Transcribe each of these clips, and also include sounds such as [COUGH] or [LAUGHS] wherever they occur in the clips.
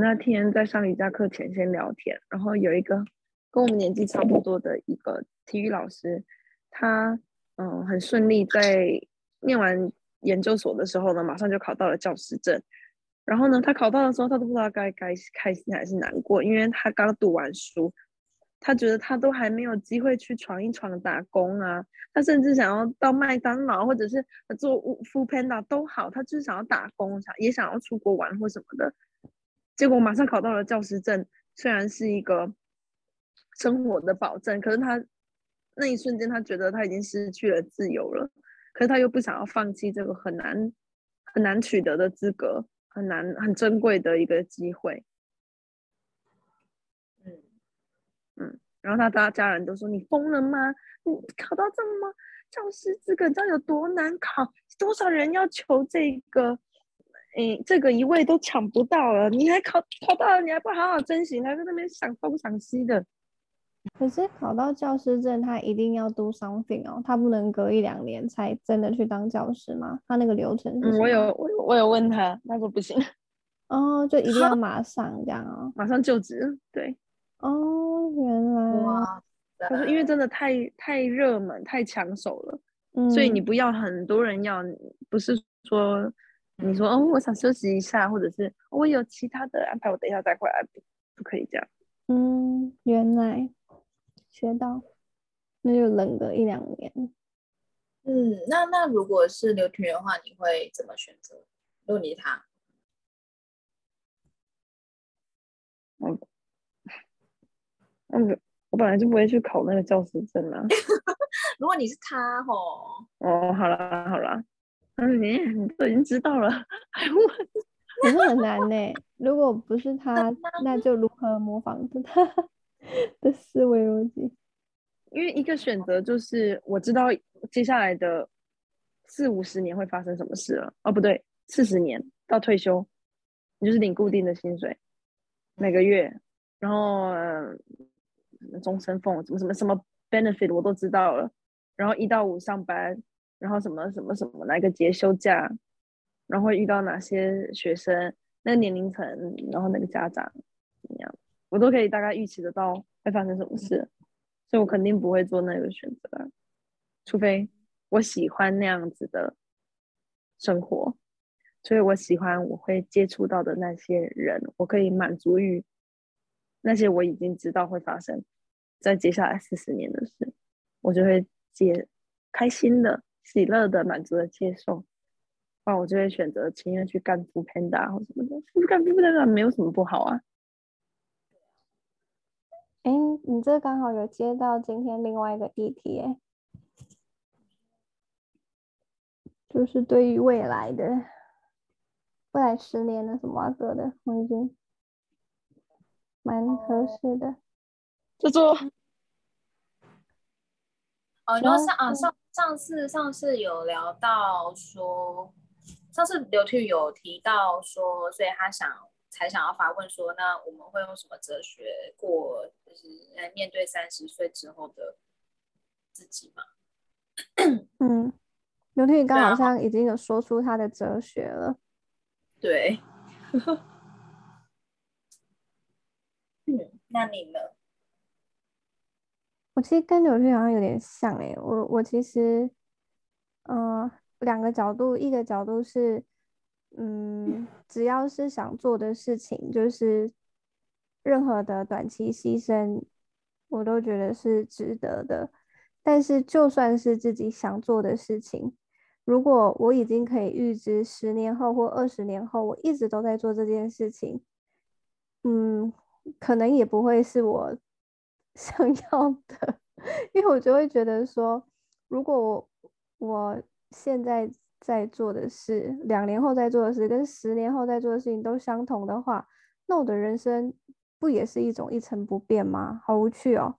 那天在上瑜伽课前先聊天，然后有一个跟我们年纪差不多的一个体育老师，他嗯很顺利在念完研究所的时候呢，马上就考到了教师证。然后呢，他考到的时候，他都不知道该该开心还是难过，因为他刚读完书，他觉得他都还没有机会去闯一闯打工啊，他甚至想要到麦当劳或者是做 f o o Panda 都好，他就是想要打工，想也想要出国玩或什么的。结果马上考到了教师证，虽然是一个生活的保证，可是他那一瞬间，他觉得他已经失去了自由了。可是他又不想要放弃这个很难很难取得的资格，很难很珍贵的一个机会。嗯嗯，然后他大家人都说：“你疯了吗？你考到这么教师资格，你知道有多难考？多少人要求这个？”哎，这个一位都抢不到了，你还考考到了，你还不好好珍惜，还在那边想东想西的。可是考到教师证，他一定要 do something 哦，他不能隔一两年才真的去当教师吗？他那个流程是？嗯，我有我有我有问他，他说不行。[LAUGHS] 哦，就一定要 [LAUGHS] 马上这样哦，马上就职。对。哦，原来。哇。可是因为真的太太热门、太抢手了，嗯，所以你不要很多人要，不是说。你说哦，我想休息一下，或者是我有其他的安排，我等一下再过来，不不可以这样。嗯，原来学到，那就冷个一两年。嗯，那那如果是刘婷的话，你会怎么选择？如果你他，嗯，嗯，我本来就不会去考那个教师证啊。[LAUGHS] 如果你是他吼，哦，好了好了。嗯，你你都已经知道了，还问？可是很难呢。如果不是 [LAUGHS] 他，那就如何模仿 [LAUGHS] 他的思维逻辑？因为一个选择就是我知道接下来的四五十年会发生什么事了。哦，不对，四十年到退休，你就是领固定的薪水，每个月，然后呃，终身俸，什么什么什么 benefit 我都知道了。然后一到五上班。然后什么什么什么，哪个节休假，然后会遇到哪些学生，那个年龄层，然后那个家长怎么样，我都可以大概预期得到会发生什么事，所以我肯定不会做那个选择，除非我喜欢那样子的生活，所以我喜欢我会接触到的那些人，我可以满足于那些我已经知道会发生在接下来四十年的事，我就会接开心的。喜乐的、满足的接受，那我就会选择情愿去干 foodpanda 或什么的。干 foodpanda 没有什么不好啊。哎，你这刚好有接到今天另外一个议题，哎，就是对于未来的未来十年的什么做的，我已经蛮合适的。就做哦，你说上啊上。上次上次有聊到说，上次刘婷有提到说，所以他想才想要发问说，那我们会用什么哲学过，就是来面对三十岁之后的自己吗？嗯，刘婷刚好像已经有说出他的哲学了。对。[LAUGHS] 嗯，那你呢？其实跟刘俊好像有点像诶，我我其实，嗯、两个角度，一个角度是，嗯，只要是想做的事情，就是任何的短期牺牲，我都觉得是值得的。但是就算是自己想做的事情，如果我已经可以预知十年后或二十年后，我一直都在做这件事情，嗯，可能也不会是我。[LAUGHS] 想要的，因为我就会觉得说，如果我我现在在做的事，两年后在做的事，跟十年后在做的事情都相同的话，那我的人生不也是一种一成不变吗？好无趣哦。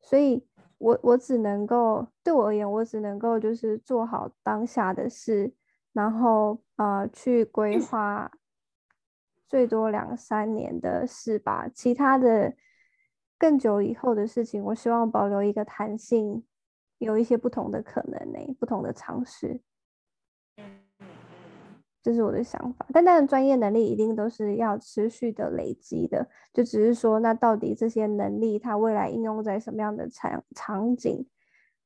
所以我我只能够对我而言，我只能够就是做好当下的事，然后呃去规划最多两三年的事吧，其他的。更久以后的事情，我希望保留一个弹性，有一些不同的可能呢，不同的尝试。这是我的想法。但当然，专业能力一定都是要持续的累积的，就只是说，那到底这些能力它未来应用在什么样的场场景？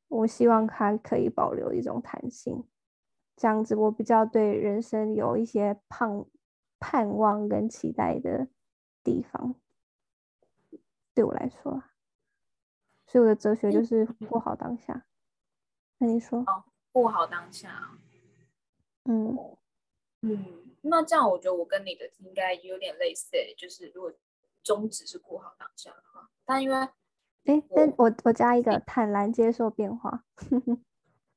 我希望它可以保留一种弹性，这样子我比较对人生有一些盼盼望跟期待的地方。对我来说，所以我的哲学就是过好当下。那你说？哦，过好当下。嗯嗯，那这样我觉得我跟你的应该有点类似，就是如果宗旨是过好当下的话，但因为。哎，但我我加一个坦然接受变化。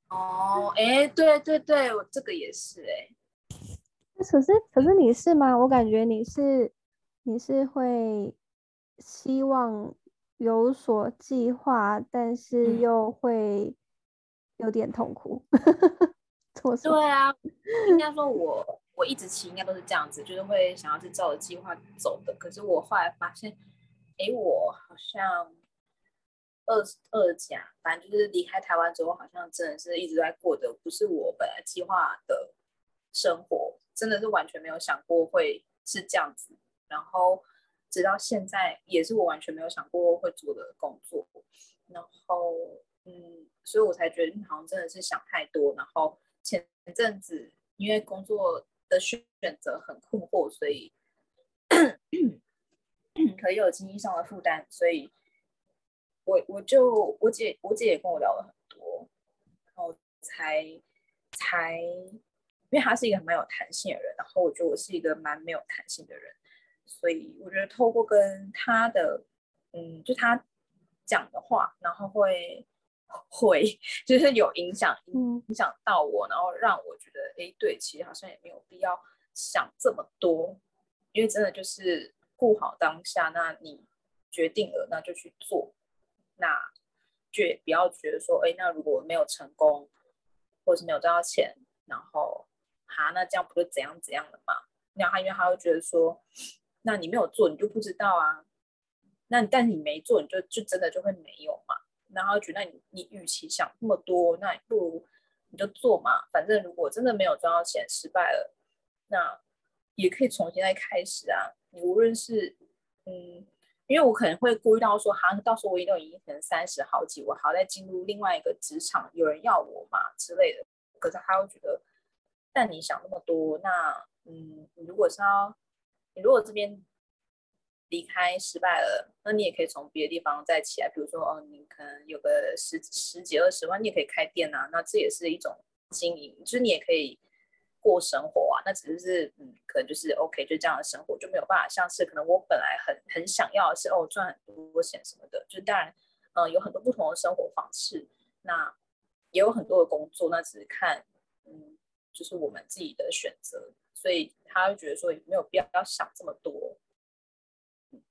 哦，哎，对对对，我这个也是哎。可是可是你是吗？我感觉你是你是会希望有所计划，但是又会有点痛苦。[LAUGHS] 错对啊，应该说我我一直其实应该都是这样子，就是会想要是照着计划走的。可是我后来发现，哎，我好像。二二甲，反正就是离开台湾之后，好像真的是一直在过的不是我本来计划的生活，真的是完全没有想过会是这样子。然后直到现在，也是我完全没有想过会做的工作。然后，嗯，所以我才觉得你好像真的是想太多。然后前阵子因为工作的选择很困惑，所以可以有经济上的负担，所以。我我就我姐我姐也跟我聊了很多，然后才才，因为她是一个很蛮有弹性的人，然后我觉得我是一个蛮没有弹性的人，所以我觉得透过跟他的，嗯，就他讲的话，然后会会就是有影响影响到我，然后让我觉得，哎，对，其实好像也没有必要想这么多，因为真的就是顾好当下，那你决定了，那就去做。那就不要觉得说，哎，那如果没有成功，或者是没有赚到钱，然后哈，那这样不就怎样怎样的嘛？然后他因为他会觉得说，那你没有做，你就不知道啊。那但你没做，你就就真的就会没有嘛。然后觉得你你与其想那么多，那不如你就做嘛。反正如果真的没有赚到钱，失败了，那也可以重新再开始啊。你无论是嗯。因为我可能会顾虑到说，好像到时候我一定已经可能三十好几，我还要再进入另外一个职场，有人要我嘛之类的。可是他会觉得，但你想那么多，那嗯，你如果是要，你如果这边离开失败了，那你也可以从别的地方再起来。比如说，哦，你可能有个十十几二十万，你也可以开店啊，那这也是一种经营，就是你也可以。过生活啊，那只是嗯，可能就是 OK，就这样的生活就没有办法像是可能我本来很很想要的是哦赚很多钱什么的，就当然嗯有很多不同的生活方式，那也有很多的工作，那只是看嗯就是我们自己的选择，所以他会觉得说没有必要要想这么多，嗯，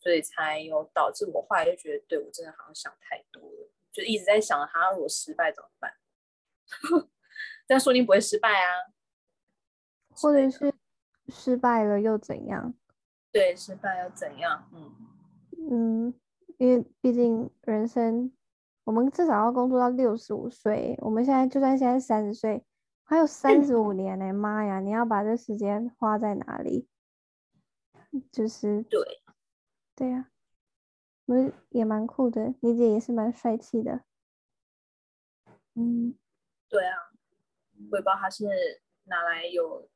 所以才有导致我后来就觉得对我真的好像想太多了，就一直在想他如果失败怎么办？[LAUGHS] 但说不定不会失败啊。或者是失败了又怎样？对，失败又怎样？嗯嗯，因为毕竟人生，我们至少要工作到六十五岁。我们现在就算现在三十岁，还有三十五年呢、欸！妈呀，你要把这时间花在哪里？就是对，对呀、啊，我也蛮酷的，你姐也是蛮帅气的。嗯，对啊，我也不知道他是哪来有。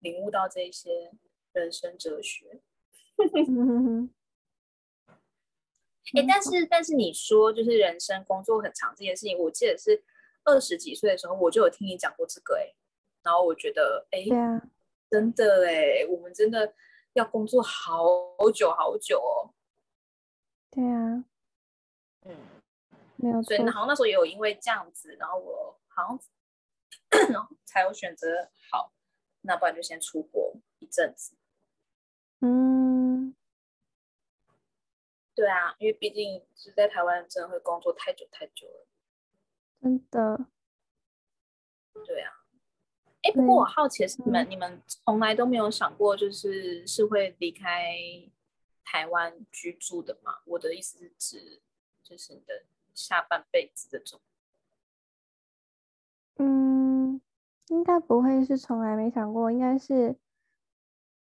领悟到这些人生哲学，哎、欸，但是但是你说就是人生工作很长这件事情，我记得是二十几岁的时候我就有听你讲过这个哎、欸，然后我觉得哎，欸啊、真的哎、欸，我们真的要工作好久好久哦。对啊，嗯，没有错。所以然后那时候也有因为这样子，然后我好像才有选择好。那不然就先出国一阵子。嗯，对啊，因为毕竟是在台湾，真的会工作太久太久了。真的。对啊。哎，不过我好奇的是，你们、嗯、你们从来都没有想过，就是是会离开台湾居住的吗？我的意思是指，就是你的下半辈子这种。嗯。应该不会是从来没想过，应该是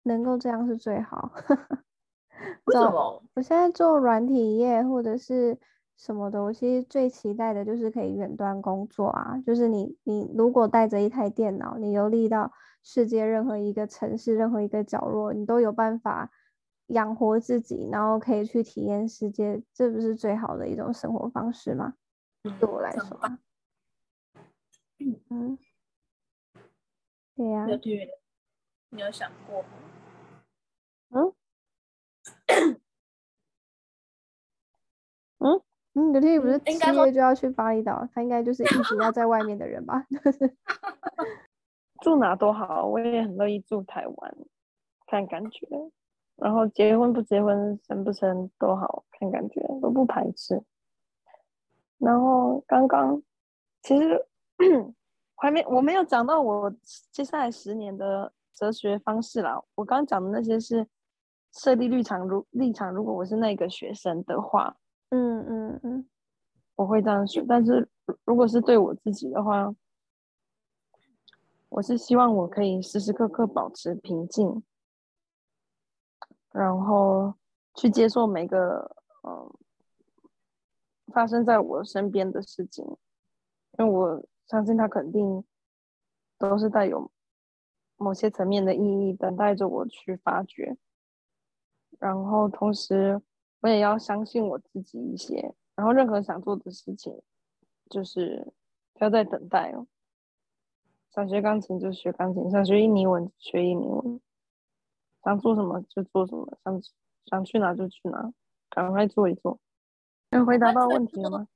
能够这样是最好。[LAUGHS] 为什么？我现在做软体业或者是什么的，我其实最期待的就是可以远端工作啊。就是你，你如果带着一台电脑，你游历到世界任何一个城市、任何一个角落，你都有办法养活自己，然后可以去体验世界，这不是最好的一种生活方式吗？嗯、对我来说，嗯。[LAUGHS] 对呀、啊，你有想过吗？嗯 [COUGHS] 嗯嗯，刘天宇不是七月就要去巴厘岛，他应该就是一直要在外面的人吧？[LAUGHS] [LAUGHS] 住哪都好，我也很乐意住台湾，看感觉。然后结婚不结婚，生不生都好看感觉，都不排斥。然后刚刚其实。[CLEARS THROAT] 还没，我没有讲到我接下来十年的哲学方式啦。我刚刚讲的那些是设立立场，如立场，如果我是那个学生的话，嗯嗯嗯，我会这样说。但是如果是对我自己的话，我是希望我可以时时刻刻保持平静，然后去接受每个嗯发生在我身边的事情，因为我。相信它肯定都是带有某些层面的意义，等待着我去发掘。然后同时，我也要相信我自己一些。然后，任何想做的事情，就是不要再等待了。想学钢琴就学钢琴，想学印尼文学印尼文，想做什么就做什么，想想去哪就去哪，赶快做一做。能回答到问题了吗？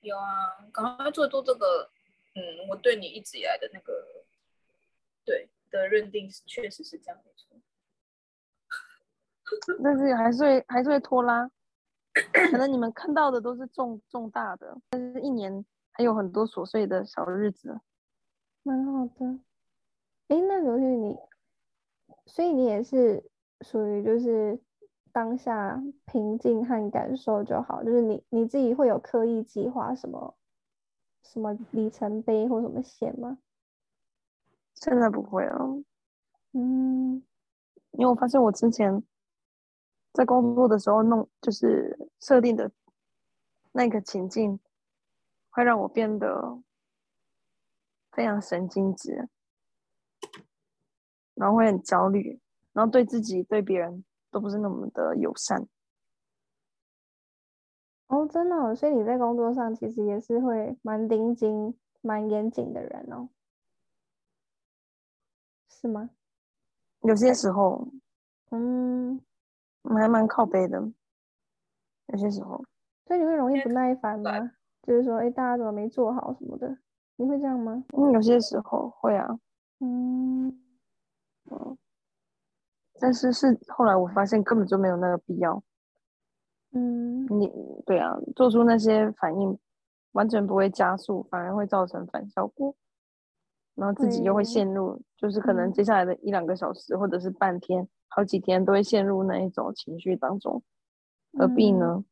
有啊，赶快做做这个。嗯，我对你一直以来的那个对的认定，确实是这样没错。[LAUGHS] 但是还是会还是会拖拉，可能你们看到的都是重重大的，但是一年还有很多琐碎的小日子。蛮好的。哎，那刘玉你，所以你也是属于就是。当下平静和感受就好，就是你你自己会有刻意计划什么什么里程碑或什么线吗？现在不会了，嗯，因为我发现我之前在工作的时候弄就是设定的那个情境，会让我变得非常神经质，然后会很焦虑，然后对自己对别人。都不是那么的友善哦，真的哦，所以你在工作上其实也是会蛮盯紧、蛮严谨的人哦，是吗？有些时候，嗯，还蛮靠背的，有些时候，所以你会容易不耐烦吗？就是说，哎，大家怎么没做好什么的，你会这样吗？嗯，有些时候会啊，嗯，嗯。但是是后来我发现根本就没有那个必要，嗯，你对啊，做出那些反应完全不会加速，反而会造成反效果，然后自己又会陷入，嗯、就是可能接下来的一两个小时或者是半天、好几天都会陷入那一种情绪当中，何必呢？